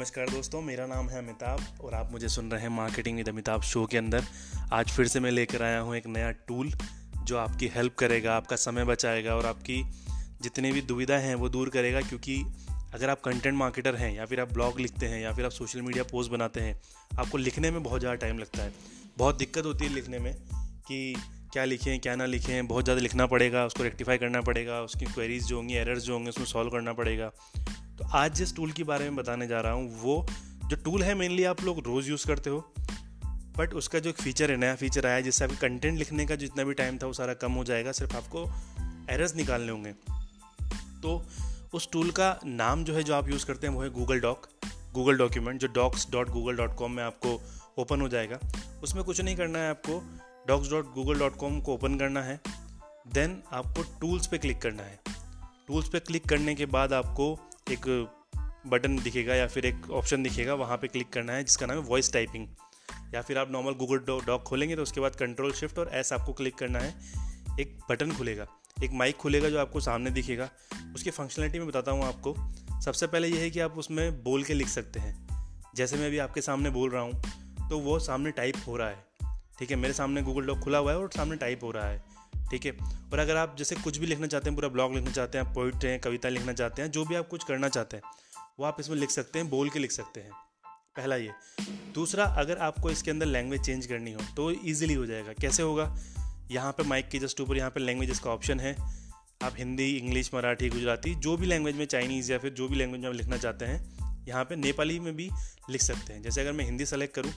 नमस्कार दोस्तों, मेरा नाम है अमिताभ और आप मुझे सुन रहे हैं मार्केटिंग विद अमिताभ शो के अंदर। आज फिर से मैं लेकर आया हूँ एक नया टूल जो आपकी हेल्प करेगा, आपका समय बचाएगा और आपकी जितनी भी दुविधाएँ हैं वो दूर करेगा, क्योंकि अगर आप कंटेंट मार्केटर हैं या फिर आप ब्लॉग लिखते हैं या फिर आप सोशल मीडिया पोस्ट बनाते हैं, आपको लिखने में बहुत ज़्यादा टाइम लगता है। बहुत दिक्कत होती है लिखने में कि क्या लिखें, क्या ना लिखें, बहुत ज़्यादा लिखना पड़ेगा, उसको रेक्टिफाई करना पड़ेगा, उसकी क्वेरीज जो होंगी एरर्स जो होंगे उसमें सॉल्व करना पड़ेगा। आज जिस टूल के बारे में बताने जा रहा हूँ, वो जो टूल है मेनली आप लोग रोज़ यूज़ करते हो बट उसका जो एक फीचर है, नया फीचर आया जिससे आपके कंटेंट लिखने का जितना भी टाइम था वो सारा कम हो जाएगा, सिर्फ़ आपको एरर्स निकालने होंगे। तो उस टूल का नाम जो है जो आप यूज़ करते हैं, वो है गूगल डॉक गूगल डॉक्यूमेंट जो docs dot Google dot com में आपको ओपन हो जाएगा। उसमें कुछ नहीं करना है आपको docs dot Google dot com को ओपन करना है देन आपको टूल्स पे क्लिक करना है। टूल्स पे क्लिक करने के बाद आपको एक बटन दिखेगा या फिर एक ऑप्शन दिखेगा, वहाँ पे क्लिक करना है, जिसका नाम है वॉइस टाइपिंग। या फिर आप नॉर्मल गूगल डॉक खोलेंगे तो उसके बाद कंट्रोल शिफ्ट और एस आपको क्लिक करना है। एक बटन खुलेगा, एक माइक खुलेगा जो आपको सामने दिखेगा। उसकी फंक्शनलिटी में बताता हूँ आपको। सबसे पहले यह है कि आप उसमें बोल के लिख सकते हैं। जैसे मैं अभी आपके सामने बोल रहा हूँ तो वो सामने टाइप हो रहा है। ठीक है, मेरे सामने गूगल डॉक खुला हुआ है और सामने टाइप हो रहा है। ठीक है? और अगर आप जैसे कुछ भी लिखना चाहते हैं, पूरा ब्लॉग लिखना चाहते हैं पोइट हैं कविता लिखना चाहते हैं, जो भी आप कुछ करना चाहते हैं, वो आप इसमें लिख सकते हैं, बोल के लिख सकते हैं। पहला ये। दूसरा, अगर आपको इसके अंदर लैंग्वेज चेंज करनी हो तो ईजिली हो जाएगा। कैसे होगा? यहाँ पर माइक के जस्ट ऊपर, यहाँ पर लैंग्वेज का ऑप्शन है। आप हिंदी, इंग्लिश, मराठी, गुजराती, जो भी लैंग्वेज में चाइनीज़ या फिर जो भी लैंग्वेज में आप लिखना चाहते हैं, यहाँ पे नेपाली में भी लिख सकते हैं। जैसे अगर मैं हिंदी सेलेक्ट करूँ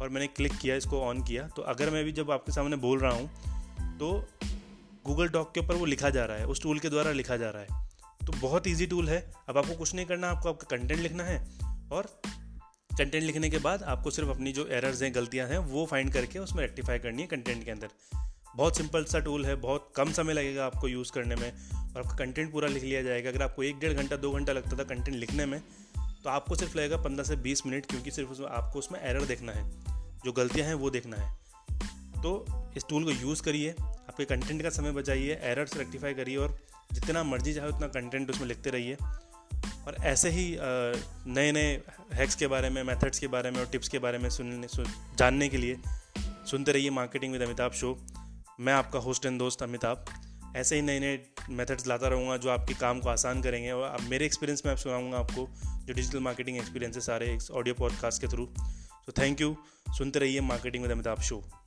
और मैंने क्लिक किया, इसको ऑन किया तो अगर मैं भी जब आपके सामने बोल रहा हूँ तो गूगल डॉक के ऊपर वो लिखा जा रहा है, उस टूल के द्वारा लिखा जा रहा है। तो बहुत ईजी टूल है। अब आपको कुछ नहीं करना, आपको आपका कंटेंट लिखना है और कंटेंट लिखने के बाद आपको सिर्फ़ अपनी जो एरर्स हैं, गलतियाँ हैं, वो फाइंड करके उसमें रेक्टिफाई करनी है कंटेंट के अंदर। बहुत सिंपल सा टूल है, बहुत कम समय लगेगा आपको यूज़ करने में और आपका कंटेंट पूरा लिख लिया जाएगा। अगर आपको एक डेढ़ घंटा, दो घंटा लगता था कंटेंट लिखने में तो आपको सिर्फ़ लगेगा पंद्रह से बीस मिनट क्योंकि सिर्फ़ उसमें आपको उसमें एरर देखना है। जो गलतियाँ हैं, वो देखना है। तो इस टूल को यूज़ करिए आपके कंटेंट का समय बचाइए एरर्स रेक्टिफाई करिए और जितना मर्ज़ी चाहे उतना कंटेंट उसमें लिखते रहिए। और ऐसे ही नए नए हैक्स के बारे में मेथड्स के बारे में और टिप्स के बारे में सुनने सुन, जानने के लिए सुनते रहिए मार्केटिंग विद अमिताभ शो मैं आपका होस्ट एंड दोस्त अमिताभ। ऐसे ही नए नए मेथड्स लाता रहूँगा जो आपके काम को आसान करेंगे और अब मेरे एक्सपीरियंस में आप सुनाऊँगा आपको जो डिजिटल मार्केटिंग एक्सपीरियंस है सारे ऑडियो पॉडकास्ट के थ्रू तो थैंक यू सुनते रहिए मार्केटिंग विद अमिताभ शो